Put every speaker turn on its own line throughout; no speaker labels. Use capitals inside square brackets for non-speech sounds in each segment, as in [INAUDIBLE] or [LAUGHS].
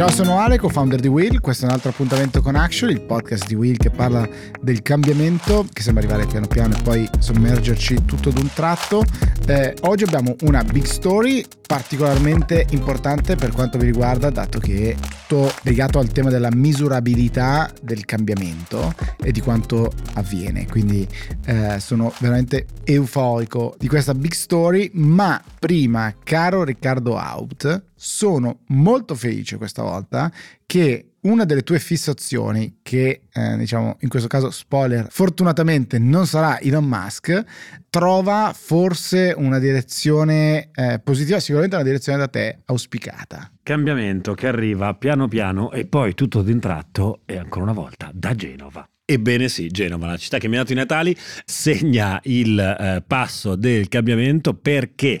Ciao, sono Ale, co-founder di Will. Questo è un altro appuntamento con Action, il podcast di Will che parla del cambiamento, che sembra arrivare piano piano e poi sommergerci tutto d'un tratto. Eh, oggi abbiamo una big story particolarmente importante per quanto mi riguarda, dato che è tutto legato al tema della misurabilità del cambiamento e di quanto avviene. Quindi eh, sono veramente euforico di questa big story. Ma prima, caro Riccardo Out, sono molto felice questa volta che una delle tue fissazioni, che eh, diciamo in questo caso spoiler, fortunatamente non sarà Elon Musk, trova forse una direzione eh, positiva, sicuramente una direzione da te auspicata.
Cambiamento che arriva piano piano e poi tutto d'un tratto e ancora una volta da Genova. Ebbene sì, Genova, la città che mi ha dato i Natali, segna il eh, passo del cambiamento perché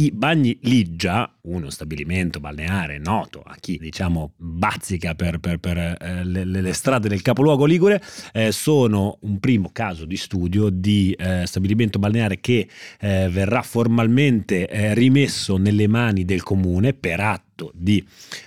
i bagni Liggia, uno stabilimento balneare noto a chi diciamo bazzica per, per, per eh, le, le, strade del capoluogo Ligure, eh, sono un primo caso di studio di eh, stabilimento balneare che eh, verrà formalmente eh, rimesso nelle mani del comune per atto di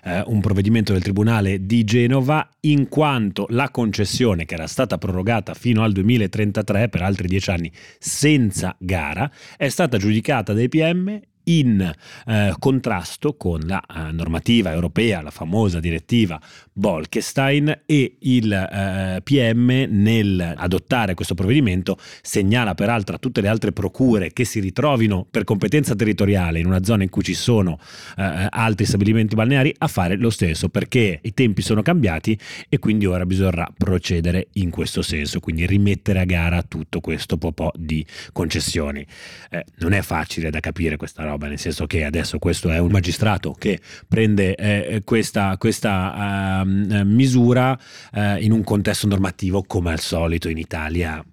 eh, un provvedimento del Tribunale di Genova in quanto la concessione che era stata prorogata fino al 2033 per altri dieci anni senza gara è stata giudicata dai PM in eh, contrasto con la eh, normativa europea, la famosa direttiva Bolkestein e il eh, PM nel adottare questo provvedimento segnala peraltro a tutte le altre procure che si ritrovino per competenza territoriale in una zona in cui ci sono eh, altri stabilimenti balneari a fare lo stesso perché i tempi sono cambiati e quindi ora bisognerà procedere in questo senso, quindi rimettere a gara tutto questo po' di concessioni. Eh, non è facile da capire questa roba roba, nel senso che adesso questo è un magistrato che prende eh, questa, questa uh, misura uh, in un contesto normativo come al solito in Italia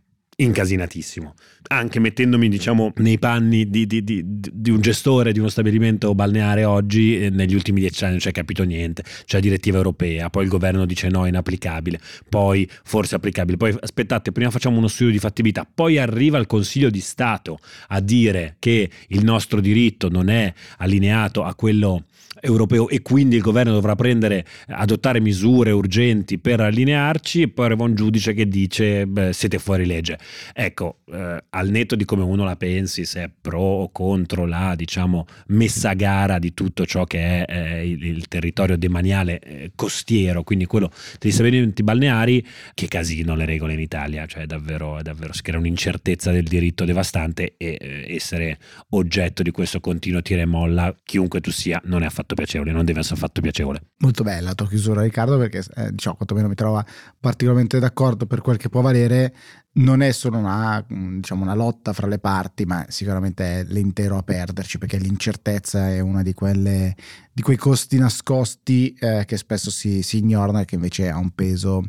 incasinatissimo. Anche mettendomi, diciamo, nei panni di, di, di, di, un gestore di uno stabilimento balneare oggi, eh, negli ultimi dieci anni non c'è capito niente. C'è direttiva europea, poi il governo dice no, è inapplicabile, poi forse applicabile, poi aspettate, prima facciamo uno studio di fattibilità, poi arriva il Consiglio di Stato a dire che il nostro diritto non è allineato a quello europeo e quindi il governo dovrà prendere, adottare misure urgenti per allinearci e poi arriva un giudice che dice beh, siete fuori legge. Ecco, eh, al netto di come uno la pensi, se è pro o contro la diciamo messa a gara di tutto ciò che è eh, il, il, territorio demaniale eh, costiero, quindi quello degli stabilimenti balneari, che casino le regole in Italia, cioè davvero, è davvero si crea un'incertezza del diritto devastante e eh, essere oggetto di questo continuo tira e molla, chiunque tu sia, non è affatto affatto piacevole, non deve essere affatto piacevole.
Molto bella la tua chiusura Riccardo perché eh, diciamo quantomeno mi trova particolarmente d'accordo per quel che può valere, non è solo una, diciamo, una lotta fra le parti ma sicuramente è l'intero a perderci perché l'incertezza è una di, di quei costi nascosti eh, che spesso si, si, ignorano e che invece ha un peso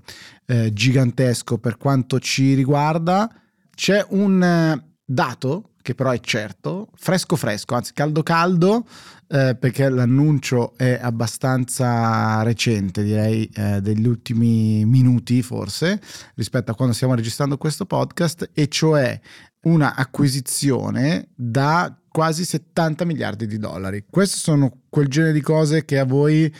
eh, gigantesco per quanto ci riguarda. C'è un eh, dato che però è certo, fresco fresco, anzi caldo caldo, eh, perché l'annuncio è abbastanza recente, direi eh, degli ultimi minuti forse, rispetto a quando stiamo registrando questo podcast, e cioè una acquisizione da quasi 70 miliardi di dollari. Queste sono quel genere di cose che a voi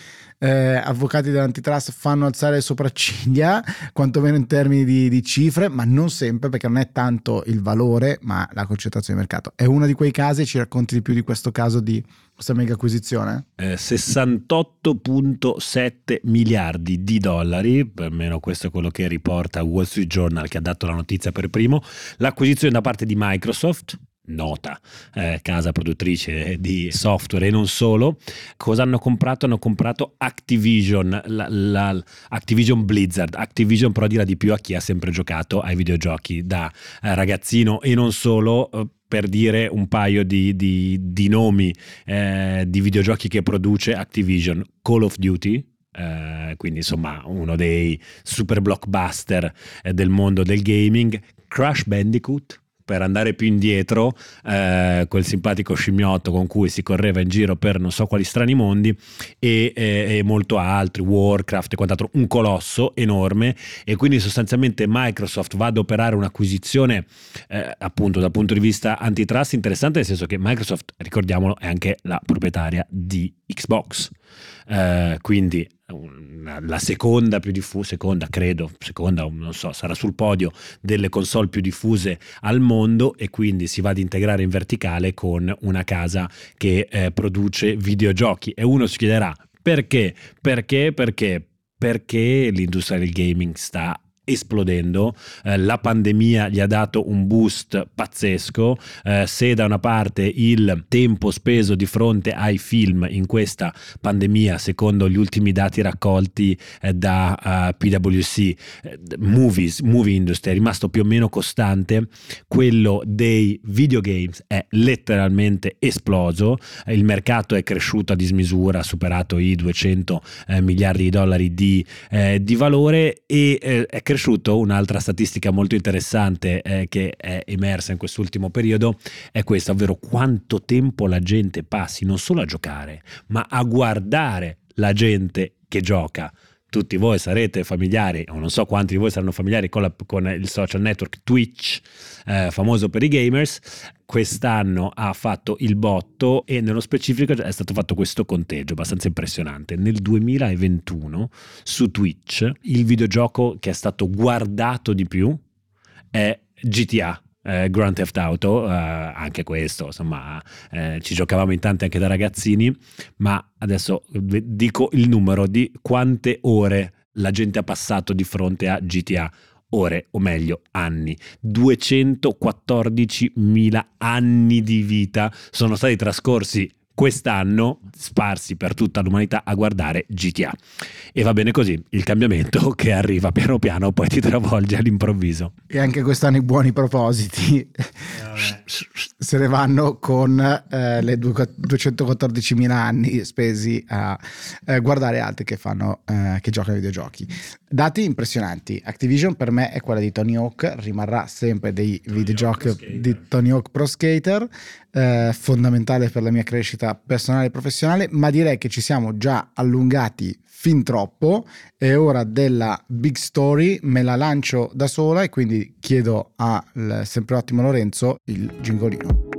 eh, avvocati dell'antitrust fanno alzare le sopracciglia, [LAUGHS] quantomeno in termini di, di, cifre, ma non sempre perché non è tanto il valore, ma la concentrazione di mercato. È uno di quei casi, ci racconti di più di questo caso di questa mega acquisizione?
Eh, 68.7 miliardi di dollari, per almeno questo è quello che riporta Wall Street Journal che ha dato la notizia per primo, l'acquisizione da parte di Microsoft nota eh, casa produttrice di software e non solo. Cosa hanno comprato? Hanno comprato Activision, la, la, Activision Blizzard. Activision però dirà di più a chi ha sempre giocato ai videogiochi da eh, ragazzino e non solo. Eh, per dire un paio di, di, di nomi eh, di videogiochi che produce Activision, Call of Duty, Uh, quindi insomma uno dei super blockbuster uh, del mondo del gaming, Crash Bandicoot, per andare più indietro, eh, quel simpatico scimmiotto con cui si correva in giro per non so quali strani mondi e, e, e molto altri, Warcraft e quant'altro, un colosso enorme e quindi sostanzialmente Microsoft va ad operare un'acquisizione eh, appunto dal punto di vista antitrust interessante nel senso che Microsoft, ricordiamolo, è anche la proprietaria di Xbox eh, quindi la seconda più diffusa, seconda credo, seconda non so, sarà sul podio delle console più diffuse al mondo e quindi si va ad integrare in verticale con una casa che eh, produce videogiochi e uno si chiederà perché? Perché? Perché? Perché l'industria del gaming sta esplodendo, eh, la pandemia gli ha dato un boost pazzesco, eh, se da una parte il tempo speso di fronte ai film in questa pandemia, secondo gli ultimi dati raccolti eh, da uh, eh, PwC, eh, movies, movie industry è rimasto più o meno costante, quello dei videogames è letteralmente esploso, il mercato è cresciuto a dismisura, ha superato i 200 eh, miliardi di dollari di, di valore e è cresciuto, un'altra statistica molto interessante eh, che è emersa in quest'ultimo periodo è questa, ovvero quanto tempo la gente passi non solo a giocare, ma a guardare la gente che gioca tutti voi sarete familiari, o non so quanti di voi saranno familiari con, la, con il social network Twitch, eh, famoso per i gamers, quest'anno ha fatto il botto e nello specifico è stato fatto questo conteggio abbastanza impressionante. Nel 2021 su Twitch il videogioco che è stato guardato di più è GTA eh, Grand Theft Auto, eh, anche questo, insomma, eh, ci giocavamo in tanti anche da ragazzini, ma adesso dico il numero di quante ore la gente ha passato di fronte a GTA. Ore, o meglio, anni. 214.000 anni di vita sono stati trascorsi quest'anno sparsi per tutta l'umanità a guardare GTA. E va bene così, il cambiamento [LAUGHS] che arriva piano piano poi ti travolge all'improvviso.
E anche quest'anno i buoni propositi eh, [LAUGHS] se ne vanno con eh, le 214.000 anni spesi a eh, guardare altri che, fanno, eh, che giocano ai videogiochi. Dati impressionanti. Activision per me è quella di Tony Hawk, rimarrà sempre dei Tony videogiochi di Tony Hawk Pro Skater eh, fondamentale per la mia crescita personale e professionale, ma direi che ci siamo già allungati fin troppo. È ora della big story, me la lancio da sola e quindi chiedo al sempre ottimo Lorenzo il gingolino.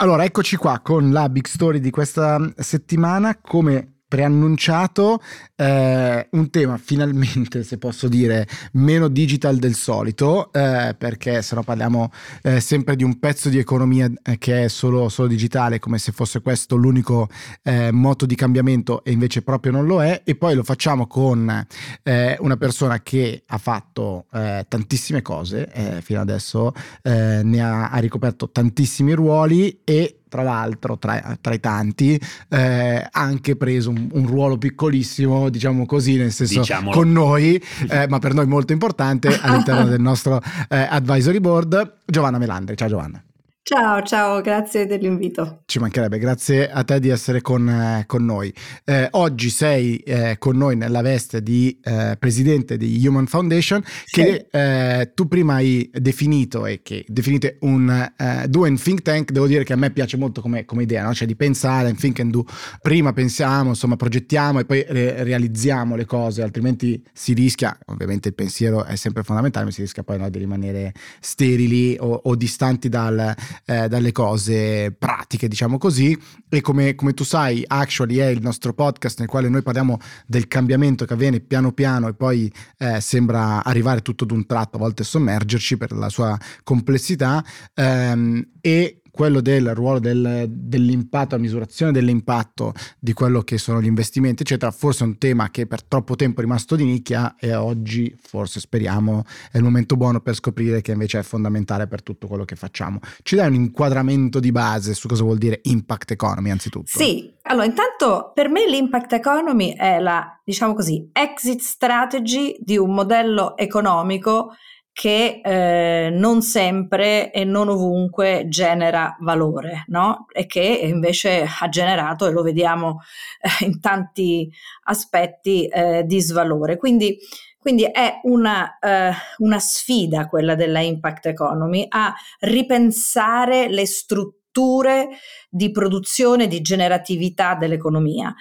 Allora, eccoci qua con la big story di questa settimana. Come preannunciato eh, un tema finalmente, se posso dire, meno digital del solito, eh, perché se no parliamo eh, sempre di un pezzo di economia eh, che è solo, solo, digitale, come se fosse questo l'unico eh, moto di cambiamento e invece proprio non lo è, e poi lo facciamo con eh, una persona che ha fatto tantissime cose, fino adesso ne ha, ha ricoperto tantissimi ruoli e tra l'altro, tra, tra i tanti, eh, anche preso un, un, ruolo piccolissimo, diciamo così, nel senso Diciamolo. con noi, eh, ma per noi molto importante all'interno del nostro eh, advisory board, Giovanna Melandri. Ciao Giovanna.
Ciao, ciao, grazie dell'invito.
Ci mancherebbe, grazie a te di essere con, eh, con noi. Eh, oggi sei eh, con noi nella veste di eh, presidente di Human Foundation, sì. che eh, tu prima hai definito e che definite un eh, do and think tank. Devo dire che a me piace molto come, come idea, no? cioè di pensare and think and do. Prima pensiamo, insomma, progettiamo e poi re- realizziamo le cose, altrimenti si rischia, ovviamente il pensiero è sempre fondamentale, ma si rischia poi no, di rimanere sterili o, o distanti dal eh, dalle cose pratiche, diciamo così. E come, come, tu sai, Actually è il nostro podcast nel quale noi parliamo del cambiamento che avviene piano piano e poi eh, sembra arrivare tutto d'un tratto, a volte sommergerci per la sua complessità. Ehm, e quello del ruolo del, dell'impatto, la misurazione dell'impatto di quello che sono gli investimenti, eccetera, forse è un tema che per troppo tempo è rimasto di nicchia e oggi forse speriamo è il momento buono per scoprire che invece è fondamentale per tutto quello che facciamo. Ci dai un inquadramento di base su cosa vuol dire impact economy anzitutto?
Sì, allora intanto per me l'impact economy è la, diciamo così, exit strategy di un modello economico che eh, non sempre e non ovunque genera valore, no? E che invece ha generato, e lo vediamo eh, in tanti aspetti, eh, di svalore. Quindi, quindi è una, eh, una sfida quella della impact economy a ripensare le strutture di produzione, di generatività dell'economia.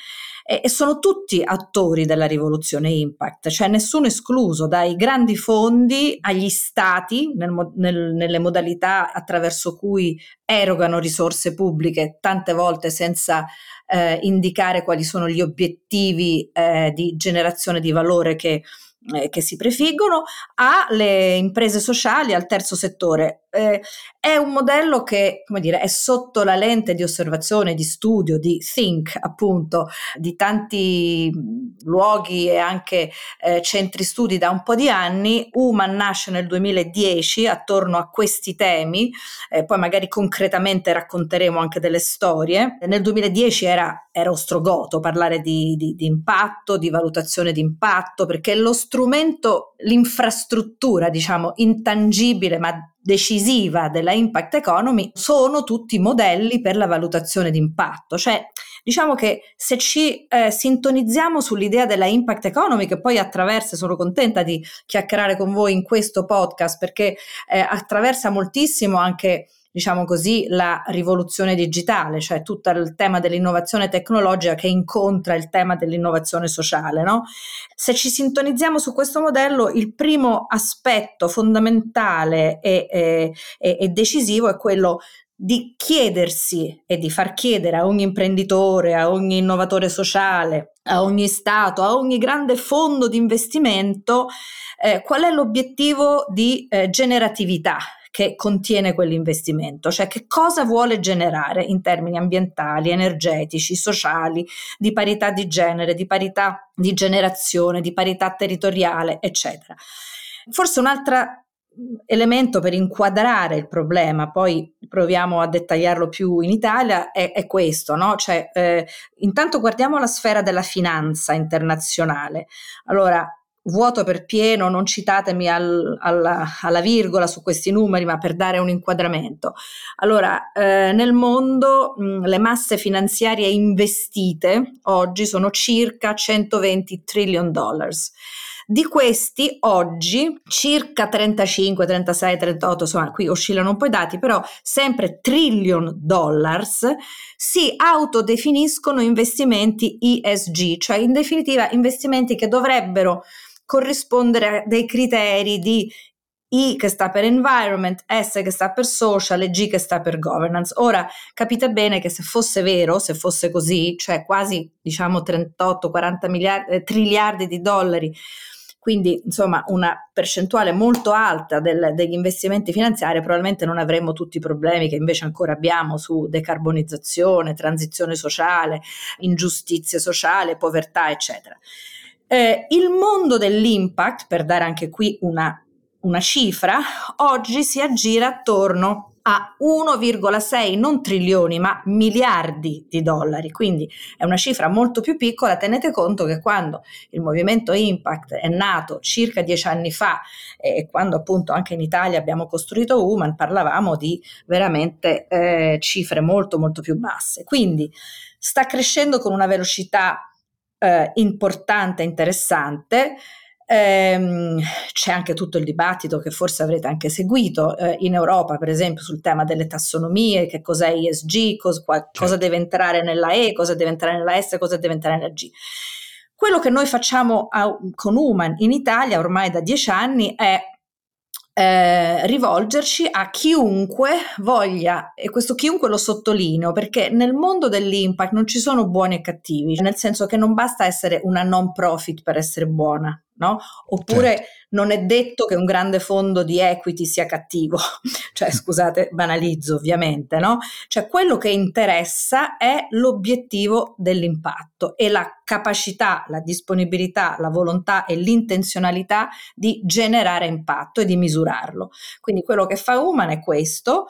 E, sono tutti attori della rivoluzione impact, cioè nessuno escluso, dai grandi fondi agli stati nel, nel, nelle modalità attraverso cui erogano risorse pubbliche, tante volte senza eh, indicare quali sono gli obiettivi eh, di generazione di valore che eh, che si prefiggono, alle imprese sociali, al terzo settore. Eh, è un modello che, come dire, è sotto la lente di osservazione, di studio, di think, appunto, di tanti luoghi e anche eh, centri studi da un po' di anni. Human nasce nel 2010 attorno a questi temi, eh, poi magari concretamente racconteremo anche delle storie. Nel 2010 era, era ostrogoto parlare di, di, di impatto, di valutazione di impatto, perché lo strumento, l'infrastruttura, diciamo, intangibile ma decisiva della impact economy sono tutti modelli per la valutazione di impatto. Cioè, diciamo che se ci eh, sintonizziamo sull'idea della impact economy, che poi attraversa, sono contenta di chiacchierare con voi in questo podcast perché eh, attraversa moltissimo anche diciamo così, la rivoluzione digitale, cioè tutto il tema dell'innovazione tecnologica che incontra il tema dell'innovazione sociale. No? Se ci sintonizziamo su questo modello, il primo aspetto fondamentale e, e, e decisivo è quello di chiedersi e di far chiedere a ogni imprenditore, a ogni innovatore sociale, a ogni Stato, a ogni grande fondo di investimento eh, qual è l'obiettivo di eh, generatività che contiene quell'investimento, cioè che cosa vuole generare in termini ambientali, energetici, sociali, di parità di genere, di parità di generazione, di parità territoriale, eccetera. Forse un altro elemento per inquadrare il problema, poi proviamo a dettagliarlo più in Italia, è, è questo, no? Cioè, eh, intanto guardiamo la sfera della finanza internazionale. Allora, vuoto per pieno, non citatemi al, alla, alla, virgola su questi numeri, ma per dare un inquadramento. Allora, eh, nel mondo mh, le masse finanziarie investite oggi sono circa 120 trillion dollars. Di questi oggi circa 35, 36, 38, insomma qui oscillano un po' i dati, però sempre trillion dollars si autodefiniscono investimenti ESG, cioè in definitiva investimenti che dovrebbero corrispondere a dei criteri di I che sta per environment, S che sta per social e G che sta per governance. Ora capite bene che se fosse vero, se fosse così, cioè quasi diciamo 38-40 miliardi, eh, triliardi di dollari, quindi insomma una percentuale molto alta del, degli investimenti finanziari, probabilmente non avremmo tutti i problemi che invece ancora abbiamo su decarbonizzazione, transizione sociale, ingiustizie sociali, povertà, eccetera. Eh, il mondo dell'impact, per dare anche qui una, una cifra, oggi si aggira attorno a 1,6 non trilioni ma miliardi di dollari, quindi è una cifra molto più piccola. Tenete conto che quando il movimento Impact è nato circa dieci anni fa e quando appunto anche in Italia abbiamo costruito Human parlavamo di veramente eh, cifre molto molto più basse. Quindi sta crescendo con una velocità eh, importante interessante. Ehm, c'è anche tutto il dibattito che forse avrete anche seguito eh, in Europa, per esempio, sul tema delle tassonomie, che cos'è ESG, cos, qua, certo. cosa deve entrare nella E, cosa deve entrare nella S, cosa deve entrare nella G. Quello che noi facciamo a, con Human in Italia ormai da dieci anni è eh, rivolgerci a chiunque voglia, e questo chiunque lo sottolineo, perché nel mondo dell'impact non ci sono buoni e cattivi, nel senso che non basta essere una non profit per essere buona no? Oppure certo. non è detto che un grande fondo di equity sia cattivo, [LAUGHS] cioè scusate, banalizzo ovviamente, no? Cioè quello che interessa è l'obiettivo dell'impatto e la capacità, la disponibilità, la volontà e l'intenzionalità di generare impatto e di misurarlo. Quindi quello che fa Human è questo,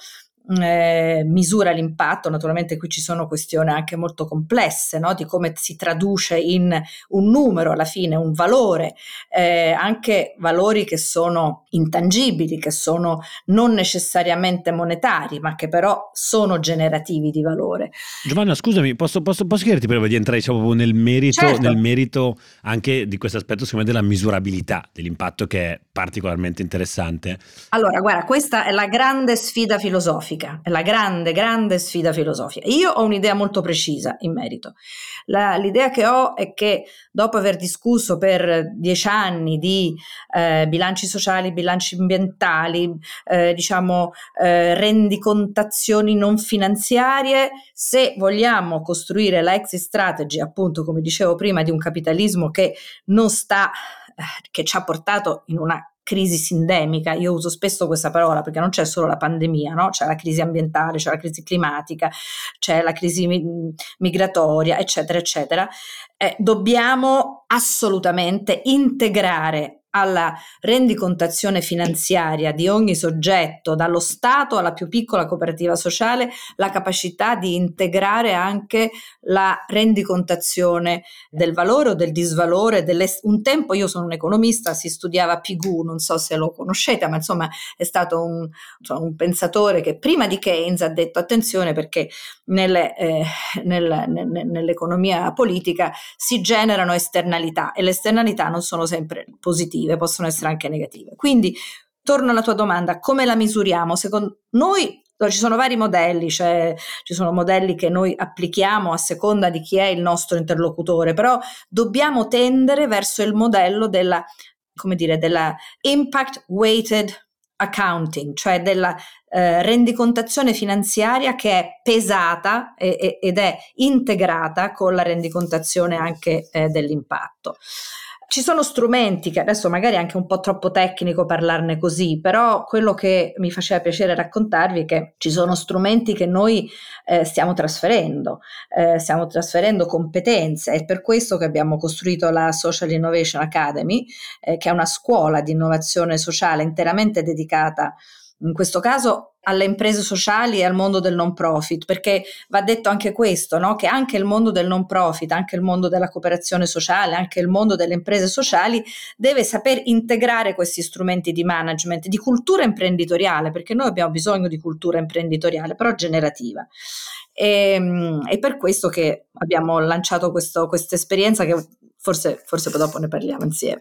eh, misura l'impatto, naturalmente qui ci sono questioni anche molto complesse no? di come si traduce in un numero alla fine, un valore, eh, anche valori che sono intangibili, che sono non necessariamente monetari, ma che però sono generativi di valore.
Giovanna, scusami, posso, posso, posso chiederti prima di entrare diciamo, nel, merito, certo. nel merito anche di questo aspetto secondo me della misurabilità dell'impatto che è particolarmente interessante?
Allora, guarda, questa è la grande sfida filosofica filosofica, è la grande, grande sfida filosofica. Io ho un'idea molto precisa in merito. La, l'idea che ho è che dopo aver discusso per dieci anni di eh, bilanci sociali, bilanci ambientali, eh, diciamo eh, rendicontazioni non finanziarie, se vogliamo costruire la exit strategy, appunto come dicevo prima, di un capitalismo che non sta, eh, che ci ha portato in una crisi sindemica, io uso spesso questa parola perché non c'è solo la pandemia, no? c'è la crisi ambientale, c'è la crisi climatica, c'è la crisi mi- migratoria, eccetera, eccetera. Eh, dobbiamo assolutamente integrare alla rendicontazione finanziaria di ogni soggetto, dallo Stato alla più piccola cooperativa sociale, la capacità di integrare anche la rendicontazione del valore o del disvalore. un tempo io sono un economista, si studiava Pigou, non so se lo conoscete, ma insomma è stato un, insomma, un pensatore che prima di Keynes ha detto attenzione perché nelle, eh, nel, nel, nell'economia politica si generano esternalità e le esternalità non sono sempre positive positive, possono essere anche negative. Quindi, torno alla tua domanda, come la misuriamo? Secondo noi ci sono vari modelli, cioè ci sono modelli che noi applichiamo a seconda di chi è il nostro interlocutore, però dobbiamo tendere verso il modello della, come dire, della impact weighted accounting, cioè della eh, rendicontazione finanziaria che è pesata e, e, ed è integrata con la rendicontazione anche eh, dell'impatto. Ci sono strumenti che adesso magari è anche un po' troppo tecnico parlarne così, però quello che mi faceva piacere raccontarvi è che ci sono strumenti che noi eh, stiamo trasferendo, eh, stiamo trasferendo competenze. È per questo che abbiamo costruito la Social Innovation Academy, eh, che è una scuola di innovazione sociale interamente dedicata in questo caso alle imprese sociali e al mondo del non profit, perché va detto anche questo, no? che anche il mondo del non profit, anche il mondo della cooperazione sociale, anche il mondo delle imprese sociali deve saper integrare questi strumenti di management, di cultura imprenditoriale, perché noi abbiamo bisogno di cultura imprenditoriale, però generativa. E, ehm, è per questo che abbiamo lanciato questa esperienza che forse, forse dopo ne parliamo insieme.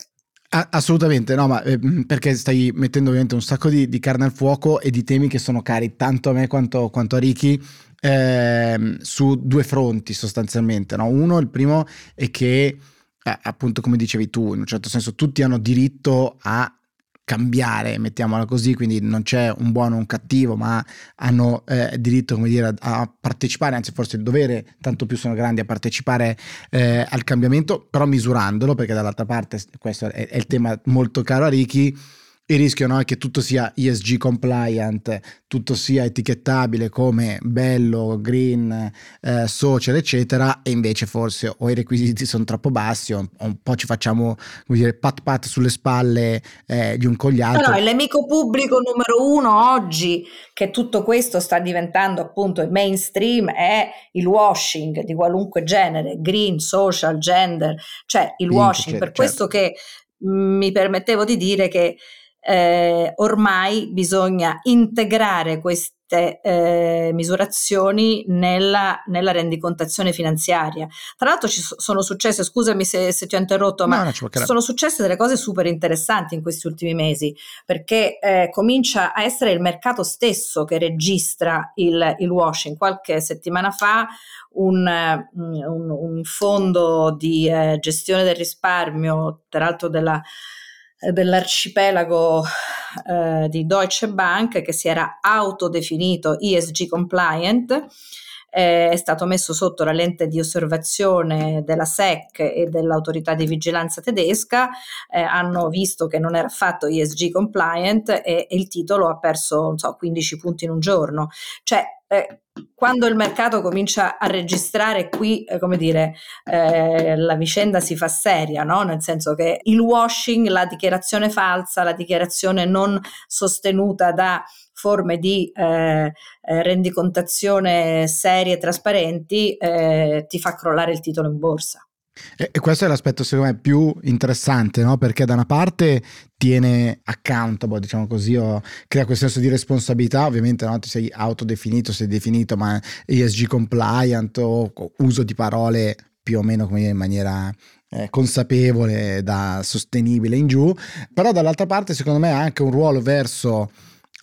Assolutamente, no, ma eh, perché stai mettendo ovviamente un sacco di, di, carne al fuoco e di temi che sono cari tanto a me quanto, quanto a Ricky eh, su due fronti sostanzialmente. No? Uno, il primo è che, eh, appunto, come dicevi tu, in un certo senso tutti hanno diritto a cambiare, mettiamola così, quindi non c'è un buono o un cattivo, ma hanno eh, diritto, come dire, a, partecipare, anzi forse il dovere, tanto più sono grandi, a partecipare eh, al cambiamento, però misurandolo, perché dall'altra parte questo è, è il tema molto caro a Ricky il rischio no, è che tutto sia ESG compliant, tutto sia etichettabile come bello, green, eh, social, eccetera, e invece forse o i requisiti sono troppo bassi o un po' ci facciamo come dire, pat pat sulle spalle eh, gli un con gli altri.
No, no, l'amico pubblico numero uno oggi che tutto questo sta diventando appunto il mainstream è il washing di qualunque genere, green, social, gender, cioè il washing, per certo. questo che mi permettevo di dire che eh, ormai bisogna integrare queste eh, misurazioni nella, nella, rendicontazione finanziaria. Tra l'altro ci sono successe, scusami se, se ti ho interrotto, ma no, sono successe delle cose super interessanti in questi ultimi mesi, perché eh, comincia a essere il mercato stesso che registra il, il washing. Qualche settimana fa un, un, un fondo di eh, gestione del risparmio, tra l'altro della dell'arcipelago eh, di Deutsche Bank che si era autodefinito ESG compliant eh, è stato messo sotto la lente di osservazione della SEC e dell'autorità di vigilanza tedesca, eh, hanno visto che non era affatto ESG compliant e, e il titolo ha perso so, 15 punti in un giorno. Cioè, eh, quando il mercato comincia a registrare qui, eh, come dire, eh, la vicenda si fa seria, no? nel senso che il washing, la dichiarazione falsa, la dichiarazione non sostenuta da forme di eh, eh rendicontazione serie e trasparenti ti fa crollare il titolo in borsa.
E, questo è l'aspetto secondo me più interessante, no? perché da una parte tiene accountable, diciamo così, o crea quel senso di responsabilità, ovviamente no? ti sei autodefinito, sei definito, ma ESG compliant o uso di parole più o meno come in maniera eh, consapevole da sostenibile in giù, però dall'altra parte secondo me ha anche un ruolo verso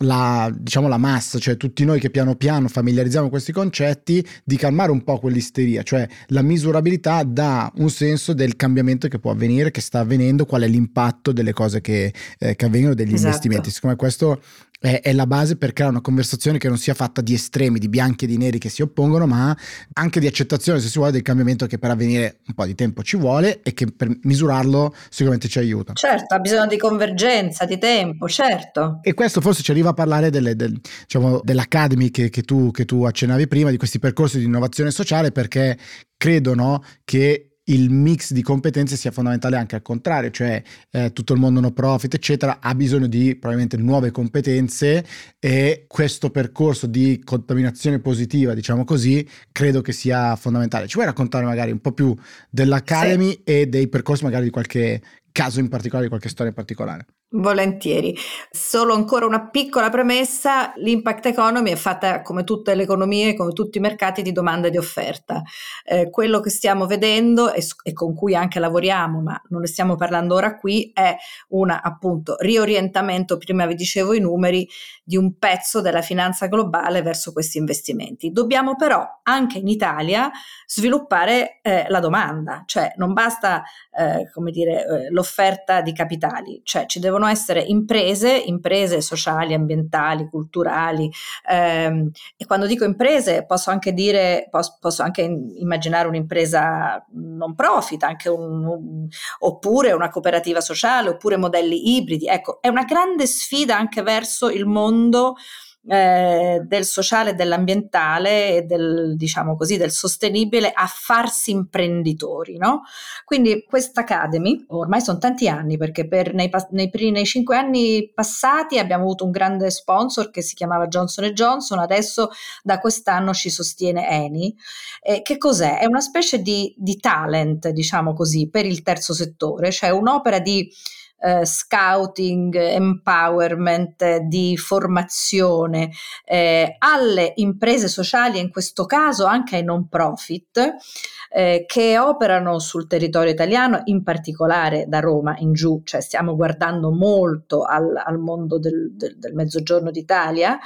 la, diciamo, la massa, cioè tutti noi che piano piano familiarizziamo questi concetti, di calmare un po' quell'isteria, cioè la misurabilità dà un senso del cambiamento che può avvenire, che sta avvenendo, qual è l'impatto delle cose che, eh, che avvengono, degli esatto. investimenti. Siccome questo è, è, la base per creare una conversazione che non sia fatta di estremi, di bianchi e di neri che si oppongono, ma anche di accettazione, se si vuole, del cambiamento che per avvenire un po' di tempo ci vuole e che per misurarlo sicuramente ci aiuta.
Certo, ha bisogno di convergenza, di tempo, certo.
E questo forse ci arriva a parlare delle, del, diciamo, dell'Academy che, che, tu, che tu accennavi prima, di questi percorsi di innovazione sociale, perché credo no, che il mix di competenze sia fondamentale anche al contrario, cioè eh, tutto il mondo no profit, eccetera, ha bisogno di probabilmente nuove competenze e questo percorso di contaminazione positiva, diciamo così, credo che sia fondamentale. Ci vuoi raccontare magari un po' più dell'Academy sì. e dei percorsi magari di qualche caso in particolare, di qualche storia in particolare?
Volentieri. Solo ancora una piccola premessa, l'impact economy è fatta come tutte le economie, come tutti i mercati di domanda e di offerta. Eh, quello che stiamo vedendo e, e, con cui anche lavoriamo, ma non ne stiamo parlando ora qui, è un appunto riorientamento, prima vi dicevo i numeri, di un pezzo della finanza globale verso questi investimenti. Dobbiamo però anche in Italia sviluppare eh, la domanda, cioè non basta eh, come dire, eh, l'offerta di capitali, cioè ci devono essere imprese, imprese sociali, ambientali, culturali ehm, e quando dico imprese posso anche dire, posso, posso anche immaginare un'impresa non profit, anche un, un, oppure una cooperativa sociale, oppure modelli ibridi. Ecco, è una grande sfida anche verso il mondo eh, del sociale dell'ambientale e del, diciamo così, del sostenibile a farsi imprenditori, no? Quindi questa Academy, ormai sono tanti anni perché per, nei, nei, nei, cinque anni passati abbiamo avuto un grande sponsor che si chiamava Johnson Johnson, adesso da quest'anno ci sostiene Eni. Eh, che cos'è? È una specie di, di talent, diciamo così, per il terzo settore, cioè un'opera di eh, scouting, empowerment, di formazione eh, alle imprese sociali e in questo caso anche ai non profit eh, che operano sul territorio italiano, in particolare da Roma in giù, cioè stiamo guardando molto al, al mondo del, del, del Mezzogiorno d'Italia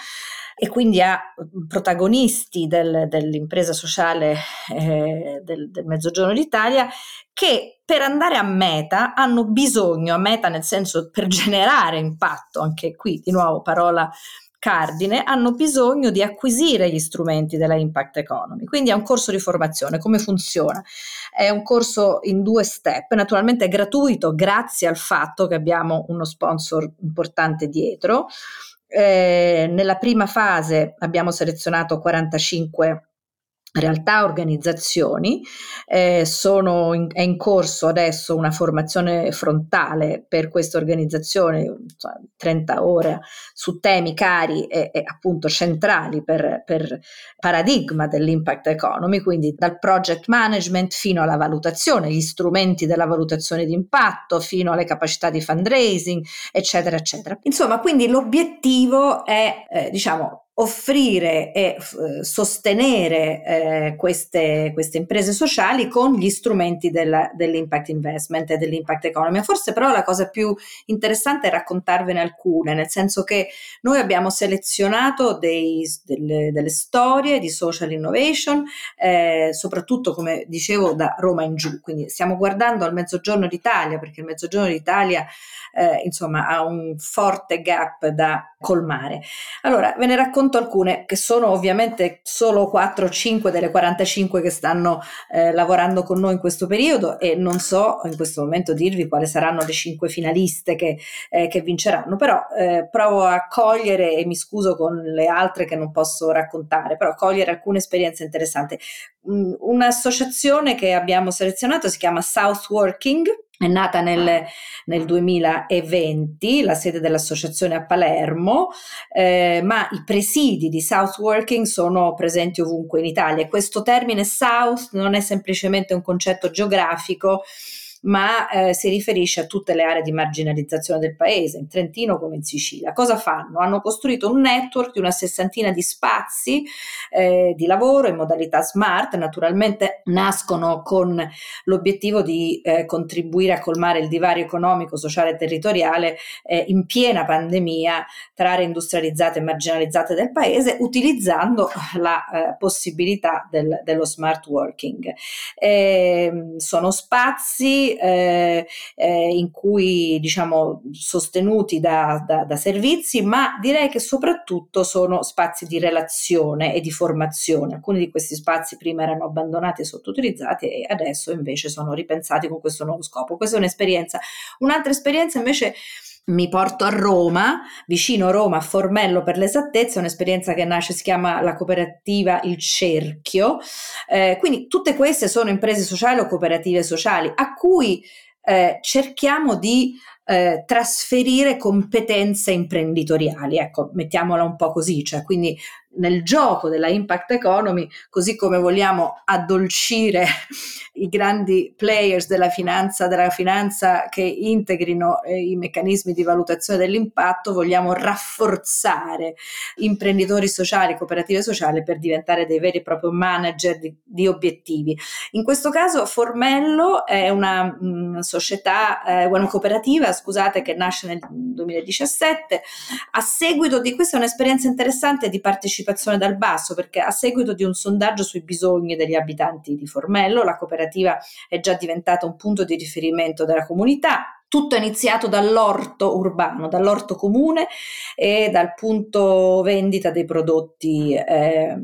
e quindi a protagonisti del, dell'impresa sociale eh, del, del Mezzogiorno d'Italia che per andare a meta hanno bisogno, a meta nel senso per [LAUGHS] generare impatto, anche qui di nuovo parola cardine, hanno bisogno di acquisire gli strumenti della impact economy. Quindi è un corso di formazione. Come funziona? È un corso in due step, naturalmente è gratuito grazie al fatto che abbiamo uno sponsor importante dietro eh, nella prima fase abbiamo selezionato 45 realtà, organizzazioni. Eh, in, è in corso adesso una formazione frontale per queste organizzazioni, 30 ore su temi cari e, e appunto centrali per, per paradigma dell'impact economy, quindi dal project management fino alla valutazione, gli strumenti della valutazione di impatto, fino alle capacità di fundraising, eccetera, eccetera. Insomma, quindi l'obiettivo è, eh, diciamo, offrire e eh, sostenere eh, queste, queste, imprese sociali con gli strumenti della, dell'impact investment e dell'impact economy. Forse però la cosa più interessante è raccontarvene alcune, nel senso che noi abbiamo selezionato dei, delle, delle, storie di social innovation, eh, soprattutto come dicevo da Roma in giù, quindi stiamo guardando al mezzogiorno d'Italia perché il mezzogiorno d'Italia eh, insomma ha un forte gap da colmare. Allora ve ne racconto racconto alcune che sono ovviamente solo 4 o 5 delle 45 che stanno eh, lavorando con noi in questo periodo e non so in questo momento dirvi quali saranno le 5 finaliste che, eh, che vinceranno, però eh, provo a cogliere e mi scuso con le altre che non posso raccontare, però cogliere alcune esperienze interessanti. Mm, un'associazione che abbiamo selezionato si chiama South Working è nata nel, nel, 2020, la sede dell'associazione a Palermo, eh, ma i presidi di South Working sono presenti ovunque in Italia. Questo termine South non è semplicemente un concetto geografico, ma eh, si riferisce a tutte le aree di marginalizzazione del paese, in Trentino come in Sicilia. Cosa fanno? Hanno costruito un network di una sessantina di spazi eh, di lavoro in modalità smart, naturalmente nascono con l'obiettivo di eh, contribuire a colmare il divario economico, sociale e territoriale eh, in piena pandemia tra aree industrializzate e marginalizzate del paese, utilizzando la eh, possibilità del, dello smart working. Eh, sono spazi eh, eh, in cui diciamo sostenuti da, da, da servizi, ma direi che soprattutto sono spazi di relazione e di formazione. Alcuni di questi spazi prima erano abbandonati e sottoutilizzati e adesso invece sono ripensati con questo nuovo scopo. Questa è un'esperienza. Un'altra esperienza invece mi porto a Roma, vicino Roma, a Formello per l'esattezza, un'esperienza che nasce, si chiama la cooperativa Il Cerchio. Eh, quindi tutte queste sono imprese sociali o cooperative sociali a cui eh, cerchiamo di eh, trasferire competenze imprenditoriali, ecco, mettiamola un po' così, cioè quindi nel gioco della impact economy, così come vogliamo addolcire [LAUGHS] i grandi players della finanza, della finanza che integrino eh, i meccanismi di valutazione dell'impatto, vogliamo rafforzare imprenditori sociali, cooperative sociali per diventare dei veri e propri manager di, di obiettivi. In questo caso Formello è una mh, mm, società, eh, una cooperativa, scusate, che nasce nel 2017. A seguito di questa è un'esperienza interessante di partecipazione partecipazione dal basso perché a seguito di un sondaggio sui bisogni degli abitanti di Formello la cooperativa è già diventata un punto di riferimento della comunità. Tutto è iniziato dall'orto urbano, dall'orto comune e dal punto vendita dei prodotti eh,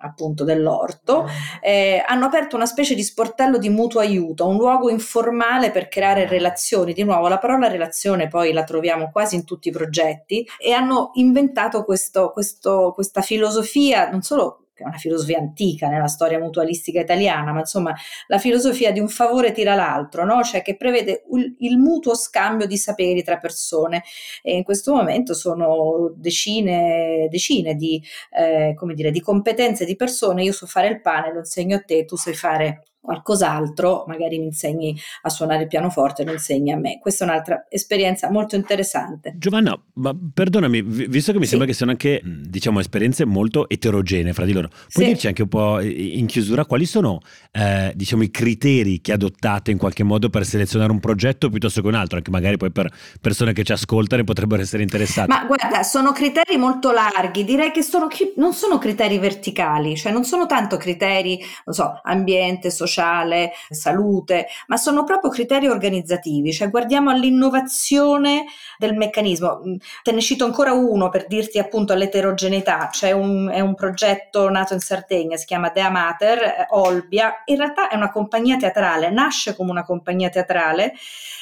appunto dell'orto, eh, hanno aperto una specie di sportello di mutuo aiuto, un luogo informale per creare relazioni. Di nuovo, la parola relazione poi la troviamo quasi in tutti i progetti e hanno inventato questo, questo, questa filosofia non solo che è una filosofia antica nella storia mutualistica italiana, ma insomma la filosofia di un favore tira l'altro, no? cioè che prevede il, mutuo scambio di saperi tra persone e in questo momento sono decine, decine di, eh, come dire, di competenze di persone, io so fare il pane, lo insegno a te, tu sai fare qualcos'altro, magari mi insegni a suonare il pianoforte, lo insegni a me. Questa è un'altra esperienza molto interessante.
Giovanna, ma perdonami, visto che mi sì. sembra che siano anche, diciamo, esperienze molto eterogenee fra di loro, puoi sì. dirci anche un po' in chiusura quali sono, eh, diciamo, i criteri che adottate in qualche modo per selezionare un progetto piuttosto che un altro, anche magari poi per persone che ci ascoltano potrebbero essere interessate?
Ma guarda, sono criteri molto larghi, direi che sono, non sono criteri verticali, cioè non sono tanto criteri, non so, ambiente, sociale, sociale, salute, ma sono proprio criteri organizzativi, cioè guardiamo all'innovazione del meccanismo. Mm, te ne cito ancora uno per dirti appunto l'eterogeneità, c'è un, un progetto nato in Sardegna, si chiama De Amater, eh, Olbia, in realtà è una compagnia teatrale, nasce come una compagnia teatrale,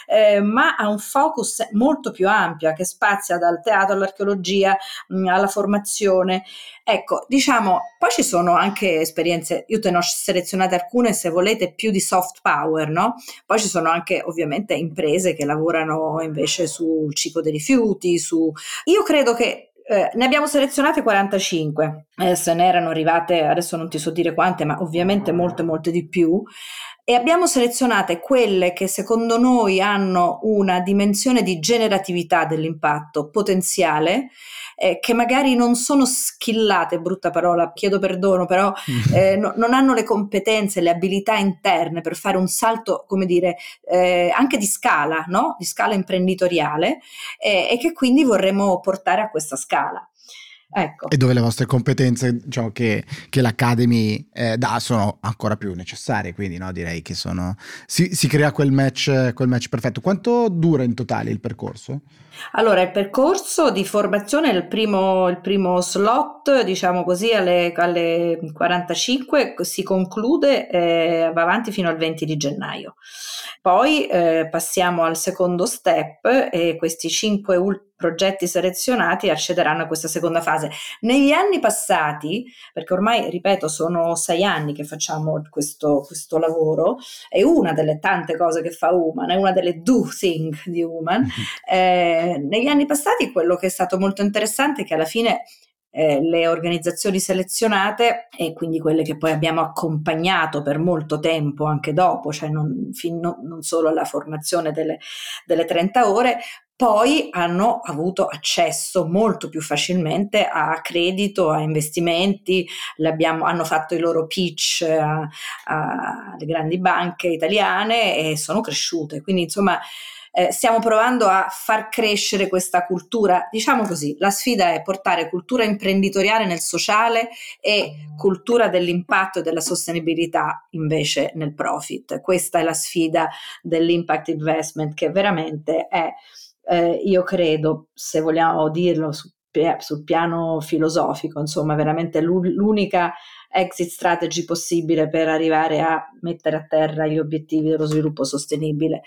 eh, ma ha un focus molto più ampio che spazia dal teatro all'archeologia, mh, mm, alla formazione. Ecco, diciamo, poi ci sono anche esperienze, io te ne ho selezionate alcune se volete più di soft power, no? Poi ci sono anche ovviamente imprese che lavorano invece sul ciclo dei rifiuti, su... Io credo che eh, ne abbiamo selezionate 45, eh, se ne erano arrivate, adesso non ti so dire quante, ma ovviamente molte, molte di più e abbiamo selezionate quelle che secondo noi hanno una dimensione di generatività dell'impatto potenziale, eh, che magari non sono skillate, brutta parola, chiedo perdono, però [LAUGHS] eh, no, non hanno le competenze, le abilità interne per fare un salto, come dire, eh, anche di scala, no? di scala imprenditoriale, eh, e che quindi vorremmo portare a questa scala. Ecco.
E dove le vostre competenze diciamo, che, che l'Academy eh, dà sono ancora più necessarie, quindi no, direi che sono, si, si crea quel match, quel match perfetto. Quanto dura in totale il percorso?
Allora, il percorso di formazione, il primo, il primo slot, diciamo così, alle, alle 45 si conclude, eh, va avanti fino al 20 di gennaio. Poi eh, passiamo al secondo step e questi cinque ultimi progetti selezionati accederanno a questa seconda fase. Negli anni passati, perché ormai, ripeto, sono sei anni che facciamo questo, questo lavoro, è una delle tante cose che fa Human, è una delle do thing di Human. Eh, negli anni passati quello che è stato molto interessante è che alla fine eh, le organizzazioni selezionate e quindi quelle che poi abbiamo accompagnato per molto tempo anche dopo, cioè non, fin, no, non solo alla formazione delle, delle 30 ore, poi hanno avuto accesso molto più facilmente a credito, a investimenti, hanno fatto i loro pitch alle grandi banche italiane e sono cresciute. Quindi insomma eh, stiamo provando a far crescere questa cultura. Diciamo così, la sfida è portare cultura imprenditoriale nel sociale e cultura dell'impatto e della sostenibilità invece nel profit. Questa è la sfida dell'impact investment che veramente è eh, io credo, se vogliamo dirlo su, sul piano filosofico, insomma, veramente l'unica exit strategy possibile per arrivare a mettere a terra gli obiettivi dello sviluppo sostenibile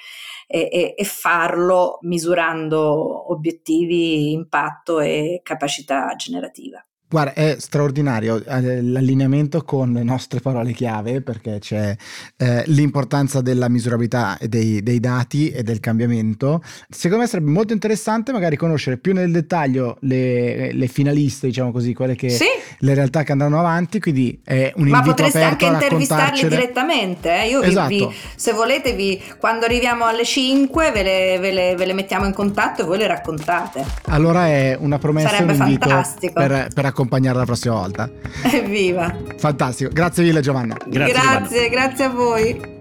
e, e, e farlo misurando obiettivi, impatto e capacità generativa.
Guarda, è straordinario eh, l'allineamento con le nostre parole chiave perché c'è eh, l'importanza della misurabilità dei, dei, dati e del cambiamento. Secondo me sarebbe molto interessante magari conoscere più nel dettaglio le, le finaliste, diciamo così, quelle che sì. le realtà che andranno avanti. Quindi è un Ma aperto anche
intervistarle direttamente. Eh? Io esatto. vi, se volete, vi, quando arriviamo alle 5 ve le, ve, le, ve le, mettiamo in contatto e voi le raccontate.
Allora è una promessa sarebbe un fantastico. per, per accompagnare la prossima volta.
Evviva!
Fantastico, grazie mille Giovanna.
Grazie, grazie, grazie a voi.